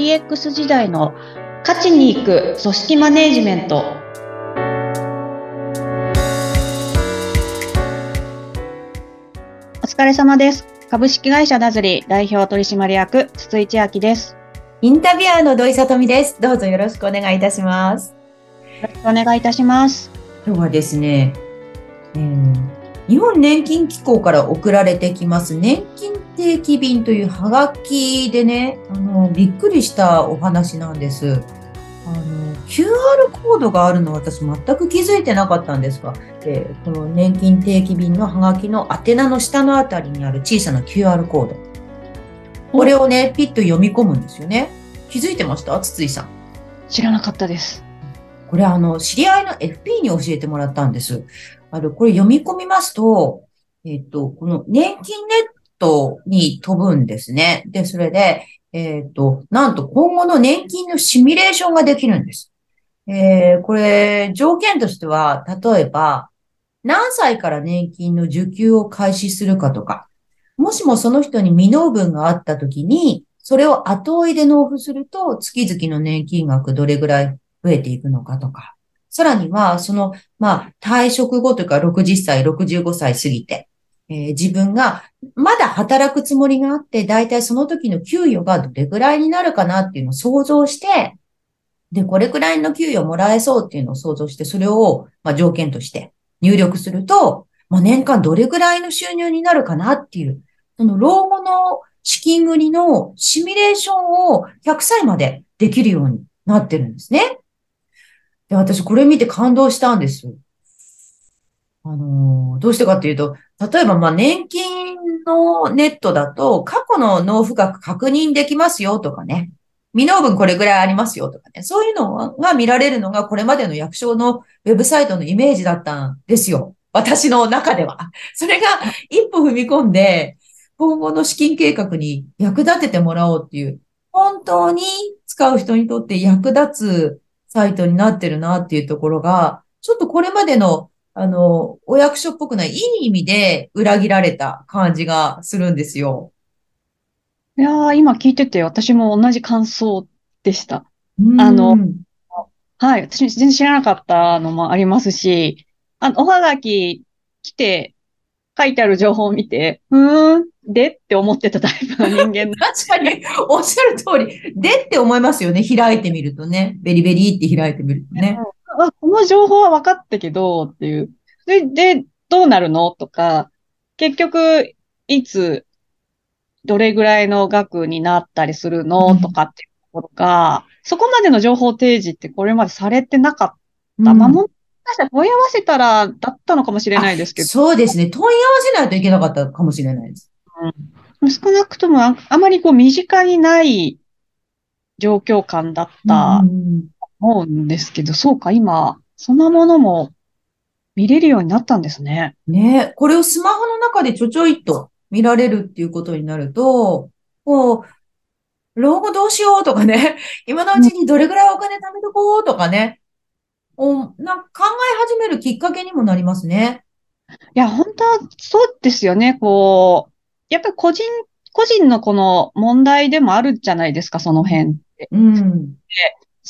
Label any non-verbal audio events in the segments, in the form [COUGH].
DX 時代の勝ちに行く組織マネジメント。お疲れ様です。株式会社ダズリ代表取締役筒井千明です。インタビュアーの土井さとみです。どうぞよろしくお願いいたします。よろしくお願いいたします。今日はですね、えー日本年金機構から送られてきます年金定期便というハガキでね、あの、びっくりしたお話なんです。あの、QR コードがあるの私全く気づいてなかったんですが、でこの年金定期便のハガキの宛名の下のあたりにある小さな QR コード。これをね、ピッと読み込むんですよね。気づいてました？筒井さん。知らなかったです。これあの、知り合いの FP に教えてもらったんです。あの、これ読み込みますと、えっと、この年金ネットに飛ぶんですね。で、それで、えっと、なんと今後の年金のシミュレーションができるんです。えー、これ、条件としては、例えば、何歳から年金の受給を開始するかとか、もしもその人に未納分があったときに、それを後追いで納付すると、月々の年金額どれぐらい増えていくのかとか、さらには、その、まあ、退職後というか60歳、65歳過ぎて、えー、自分がまだ働くつもりがあって、だいたいその時の給与がどれぐらいになるかなっていうのを想像して、で、これくらいの給与もらえそうっていうのを想像して、それを、まあ、条件として入力すると、まあ、年間どれぐらいの収入になるかなっていう、その老後の資金繰りのシミュレーションを100歳までできるようになってるんですね。で、私これ見て感動したんです。あの、どうしてかっていうと、例えば、ま、年金のネットだと、過去の納付額確認できますよとかね。未納分これぐらいありますよとかね。そういうのが見られるのがこれまでの役所のウェブサイトのイメージだったんですよ。私の中では。[LAUGHS] それが一歩踏み込んで、今後の資金計画に役立ててもらおうっていう、本当に使う人にとって役立つサイトになってるなっていうところが、ちょっとこれまでの、あの、お役所っぽくない、いい意味で裏切られた感じがするんですよ。いやー、今聞いてて、私も同じ感想でした。あの、はい、私全然知らなかったのもありますし、あの、おはがき来て書いてある情報を見て、うーん、でって思ってたタイプの人間 [LAUGHS] 確かに、おっしゃる通り、でって思いますよね。開いてみるとね。ベリベリって開いてみるとね。あ、この情報は分かったけど、っていう。で、で、どうなるの？とか、結局、いつ、どれぐらいの額になったりするの、とかっていうところが、そこまでの情報提示ってこれまでされてなかった。うん、まあ、もかしたら問い合わせたらだったのかもしれないですけど。そうですね。問い合わせないといけなかったかもしれないです。うん、少なくともああまりこう身近にない状況感だった思うんですけど、そうか、今、そんなものも見れるようになったんですね。ねこれをスマホの中でちょちょいっと見られるっていうことになると、こう、老後どうしようとかね、[LAUGHS] 今のうちにどれぐらいお金貯めとこうとかね、おな考え始めるきっかけにもなりますね。いや、本当はそうですよね。こう、やっぱり個人、個人のこの問題でもあるじゃないですか、その辺って。うん。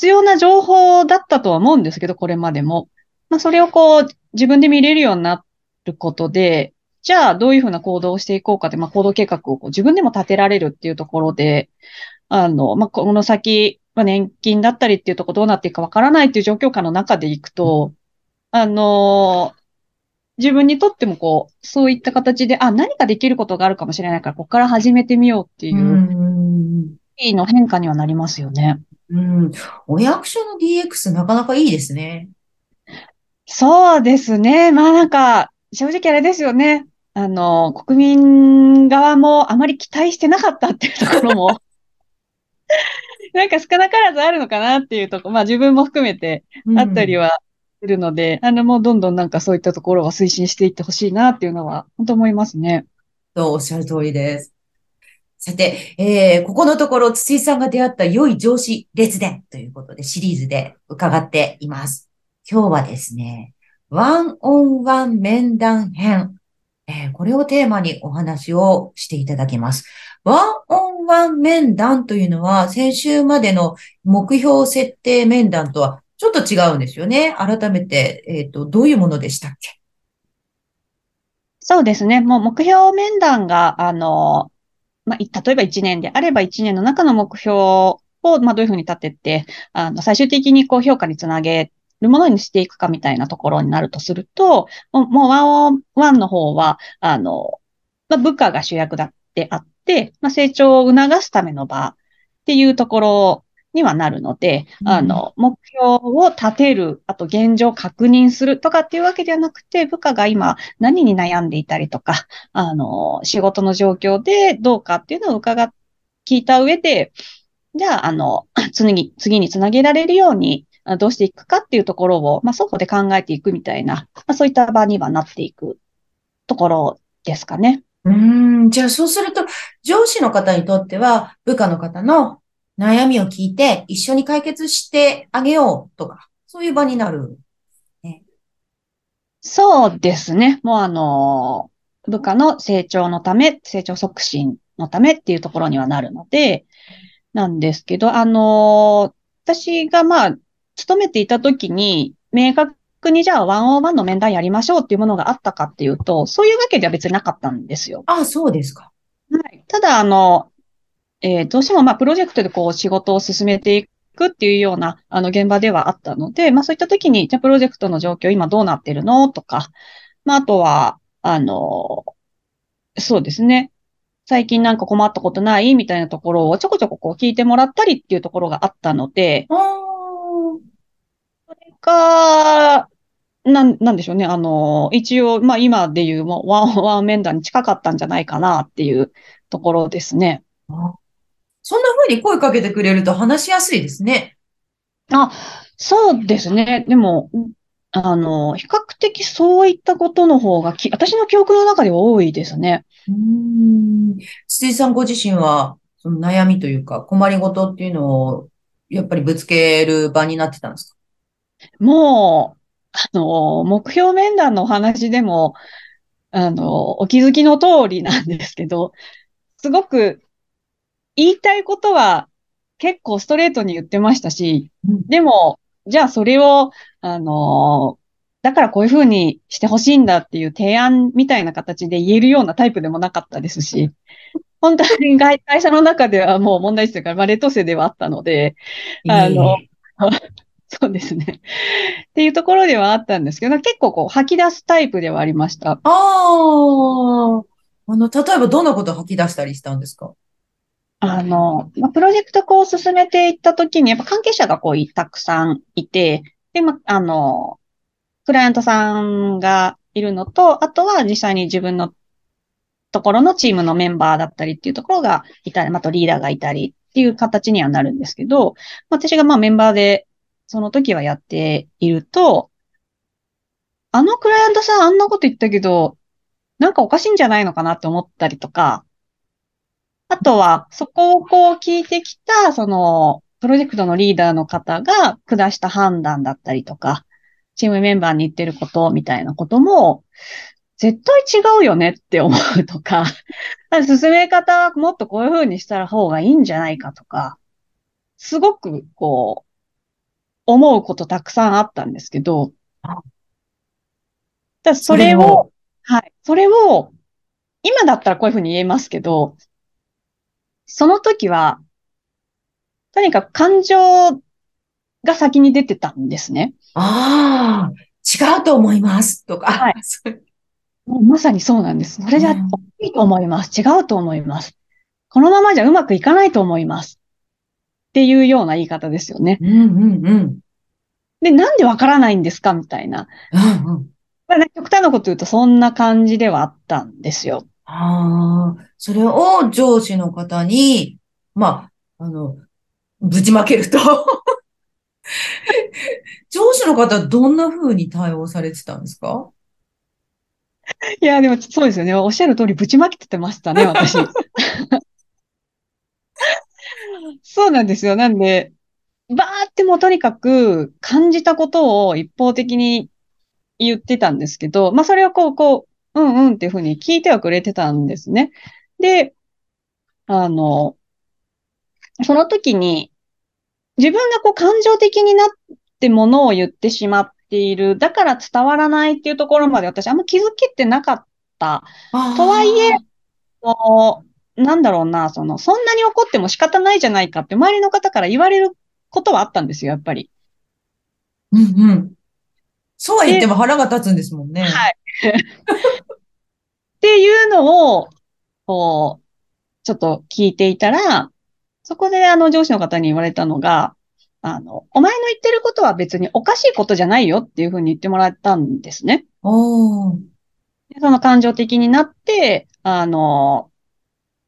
必要な情報だったとは思うんですけど、これまでも。まあ、それをこう、自分で見れるようになることで、じゃあ、どういうふうな行動をしていこうかって、まあ、行動計画をこう自分でも立てられるっていうところで、あの、まあ、この先、まあ、年金だったりっていうとこどうなっていくかわからないっていう状況下の中でいくと、あの自分にとってもこう、そういった形で、あ、何かできることがあるかもしれないから、ここから始めてみようっていう、いいの変化にはなりますよね。うん。お役所の DX なかなかいいですね。そうですね。まあなんか、正直あれですよね。あの、国民側もあまり期待してなかったっていうところも [LAUGHS] なんか少なからずあるのかなっていうとこ、まあ自分も含めてあったりはするので、うん、あのもうどんどんなんかそういったところは推進していってほしいなっていうのは、本当思いますね。そう、おっしゃる通りです。さて、えー、ここのところ、筒井さんが出会った良い上司列伝ということでシリーズで伺っています。今日はですね、ワンオンワン面談編。えー、これをテーマにお話をしていただきます。ワンオンワン面談というのは、先週までの目標設定面談とはちょっと違うんですよね。改めて、えっ、ー、と、どういうものでしたっけ？そうですね。もう目標面談が、あの、まあ、例えば1年であれば1年の中の目標を、まあ、どういうふうに立てて、あの、最終的にこう評価につなげるものにしていくかみたいなところになるとすると、もうワンオンワンの方は、あの、まあ、部下が主役だってあって、まあ、成長を促すための場っていうところにはなるので、うん、あの、目標を立てる、あと現状確認するとかっていうわけではなくて、部下が今何に悩んでいたりとか、あの、仕事の状況でどうかっていうのを伺っ、聞いた上で、じゃあ、あの、次に、次につなげられるように、どうしていくかっていうところを、まあ、そこで考えていくみたいな、まあ、そういった場にはなっていくところですかね。うん、じゃあそうすると、上司の方にとっては、部下の方の悩みを聞いて一緒に解決してあげようとか、そういう場になる。ね、そうですね。もうあの、部下の成長のため、成長促進のためっていうところにはなるので、なんですけど、あの、私がまあ、勤めていた時に、明確にじゃあワンオーワンの面談やりましょうっていうものがあったかっていうと、そういうわけでは別になかったんですよ。ああ、そうですか。はい。ただ、あの、えー、どうしてもまあプロジェクトでこう仕事を進めていくっていうようなあの現場ではあったので、まあそういった時に、じゃあプロジェクトの状況今どうなってるの？とか、まああとは、あの、そうですね。最近なんか困ったことない？みたいなところをちょこちょここう聞いてもらったりっていうところがあったので、それか、なん、なんでしょうね。あの、一応、まあ今でいうもうワンワン面談に近かったんじゃないかなっていうところですね。そんな風に声かけてくれると話しやすいですね。あ、そうですね。でも、あの、比較的そういったことの方がき、私の記憶の中では多いですね。うん。筒井さんご自身は、その悩みというか、困りごとっていうのを、やっぱりぶつける場になってたんですか？もう、あの、目標面談のお話でも、あの、お気づきの通りなんですけど、すごく言いたいことは結構ストレートに言ってましたし、でも、じゃあそれを、あのだからこういうふうにしてほしいんだっていう提案みたいな形で言えるようなタイプでもなかったですし、[LAUGHS] 本当に会社の中ではもう問題視というか、まあ、劣等生ではあったので、あの、[LAUGHS] そうですね。っていうところではあったんですけど、結構こう吐き出すタイプではありました。ああ、あの、例えばどんなこと吐き出したりしたんですか？あの、まあ、プロジェクトこう進めていったときに、やっぱ関係者がこうたくさんいて、で、まあ、あの、クライアントさんがいるのと、あとは実際に自分のところのチームのメンバーだったりっていうところがいたり、またリーダーがいたりっていう形にはなるんですけど、私がまあメンバーでその時はやっていると、あのクライアントさんあんなこと言ったけど、なんかおかしいんじゃないのかなって思ったりとか、あとは、そこをこう聞いてきた、その、プロジェクトのリーダーの方が下した判断だったりとか、チームメンバーに言ってることみたいなことも、絶対違うよねって思うとか、[LAUGHS] 進め方はもっとこういう風にした方がいいんじゃないかとか、すごくこう、思うことたくさんあったんですけど、だそれを、はい、それを、今だったらこういう風に言えますけど、その時は、とにかく感情が先に出てたんですね。ああ、違うと思います。とか。はい。[LAUGHS] もうまさにそうなんです。それじゃ、いいと思います。違うと思います。このままじゃうまくいかないと思います。っていうような言い方ですよね。うんうんうん。で、なんでわからないんですかみたいな。うんうん。まあ、極端なこと言うとそんな感じではあったんですよ。ああ、それを上司の方に、まあ、あの、ぶちまけると [LAUGHS] 上司の方はどんな風に対応されてたんですか？いや、でもそうですよね。おっしゃる通りぶちまけてましたね、私。そうなんですよ。なんで、バーってもうとにかく感じたことを一方的に言ってたんですけど、まあそれをこう、こう、うんうんっていうふうに聞いてはくれてたんですね。で、あの、その時に、自分がこう感情的になってものを言ってしまっている。だから伝わらないっていうところまで私あんま気づけてなかった。とはいえ、もうなんだろうな、その、そんなに怒っても仕方ないじゃないかって周りの方から言われることはあったんですよ、やっぱり。うんうん。そうは言っても腹が立つんですもんね。はい。[LAUGHS] っていうのを、こう、ちょっと聞いていたら、そこであの上司の方に言われたのが、あの、お前の言ってることは別におかしいことじゃないよっていうふうに言ってもらったんですね。おその感情的になって、あの、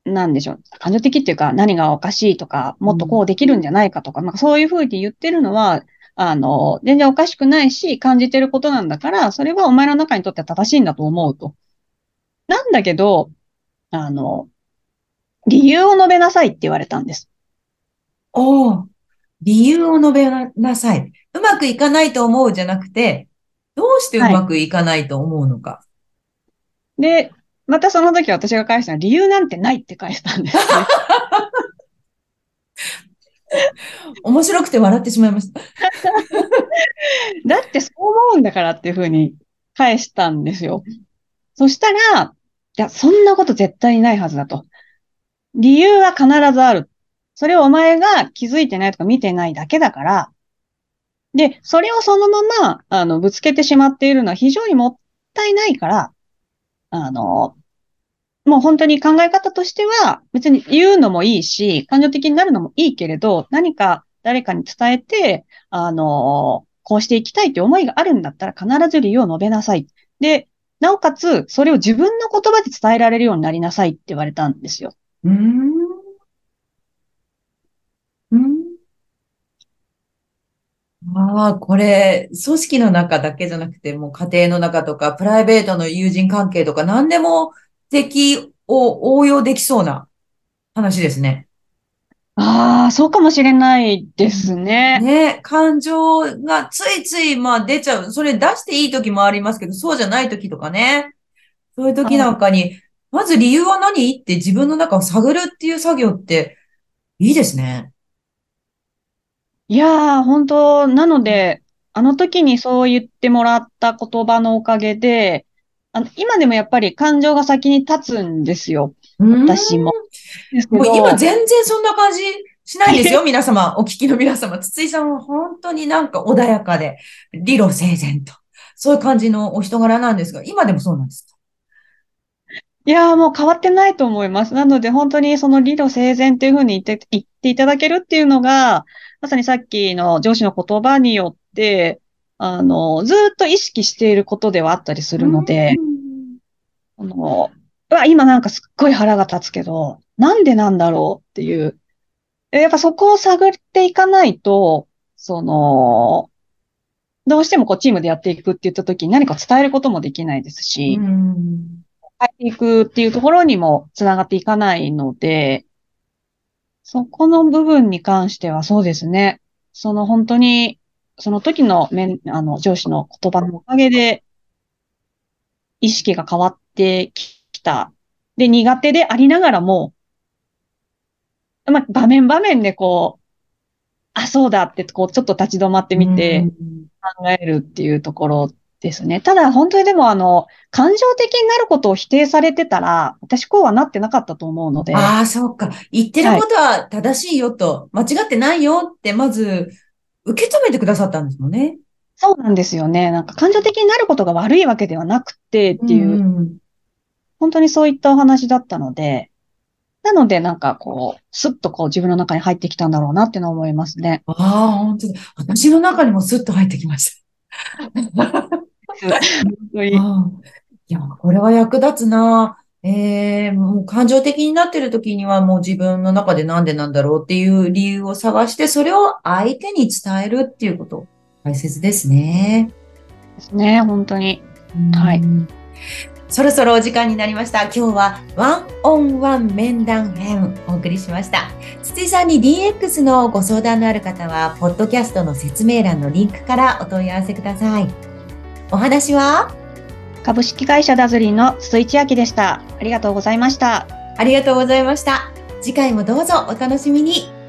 なんでしょう。感情的っていうか何がおかしいとか、もっとこうできるんじゃないかとか、なんかそういうふうに言ってるのは、あの、全然おかしくないし、感じてることなんだから、それはお前の中にとっては正しいんだと思うと。なんだけど、あの、理由を述べなさいって言われたんです。おー。理由を述べなさい。うまくいかないと思うじゃなくて、どうしてうまくいかないと思うのか。で、またその時私が返したのは理由なんてないって返したんですね。[LAUGHS] 面白くて笑ってしまいました。[LAUGHS] だってそう思うんだからっていうふうに返したんですよ。そしたら、いや、そんなこと絶対にないはずだと。理由は必ずある。それをお前が気づいてないとか見てないだけだから。で、それをそのまま、あの、ぶつけてしまっているのは非常にもったいないから、あの、もう本当に考え方としては、別に言うのもいいし、感情的になるのもいいけれど、何か誰かに伝えて、あの、こうしていきたいという思いがあるんだったら必ず理由を述べなさい。で、なおかつ、それを自分の言葉で伝えられるようになりなさいって言われたんですよ。うーん。うん。ああ、これ、組織の中だけじゃなくて、もう家庭の中とか、プライベートの友人関係とか、何でも適を応用できそうな話ですね。ああ、そうかもしれないですね。ね、感情がついつい、まあ出ちゃう。それ出していい時もありますけど、そうじゃない時とかね。そういう時なんかに、まず理由は何って自分の中を探るっていう作業って、いいですね。いやー、本当なので、あの時にそう言ってもらった言葉のおかげで、あの、今でもやっぱり感情が先に立つんですよ。私も。もうど、今全然そんな感じしないですよ、[LAUGHS] 皆様。お聞きの皆様。筒井さんは本当になんか穏やかで、理路整然と。そういう感じのお人柄なんですが、今でもそうなんですか？いやー、もう変わってないと思います。なので、本当にその理路整然っていうふうに言って、言っていただけるっていうのが、まさにさっきの上司の言葉によって、あの、ずーっと意識していることではあったりするので、あの、うわ、今なんかすっごい腹が立つけど、なんでなんだろうっていう。やっぱそこを探っていかないと、その、どうしてもこうチームでやっていくって言った時に何か伝えることもできないですし、うん変えていくっていうところにもつながっていかないので、そこの部分に関してはそうですね。その本当に、その時の面、あの、上司の言葉のおかげで、意識が変わってきた。で、苦手でありながらも、まあ、場面場面でこう、あ、そうだって、こう、ちょっと立ち止まってみて、考えるっていうところですね。ただ、本当にでも、あの、感情的になることを否定されてたら、私こうはなってなかったと思うので、ああ、そうか。言ってることは正しいよと、間違ってないよって、まず、受け止めてくださったんですもんね。そうなんですよね。なんか感情的になることが悪いわけではなくてっていう、ん本当にそういったお話だったので、なので、なんかこう、スッとこう自分の中に入ってきたんだろうなっていうのは思いますね。ああ、本当だ。私の中にもスッと入ってきました。[LAUGHS] 本当にああいや、これは役立つな。ええもう感情的になってる時にはもう自分の中でなんでなんだろうっていう理由を探して、それを相手に伝えるっていうこと、大切ですね。ですね、本当に。はいうん。そろそろお時間になりました。今日はワンオンワン面談編お送りしました。筒井さんに DX のご相談のある方は、ポッドキャストの説明欄のリンクからお問い合わせください。お話は？株式会社ダズリンの筒井千明でした。ありがとうございました。ありがとうございました。次回もどうぞお楽しみに。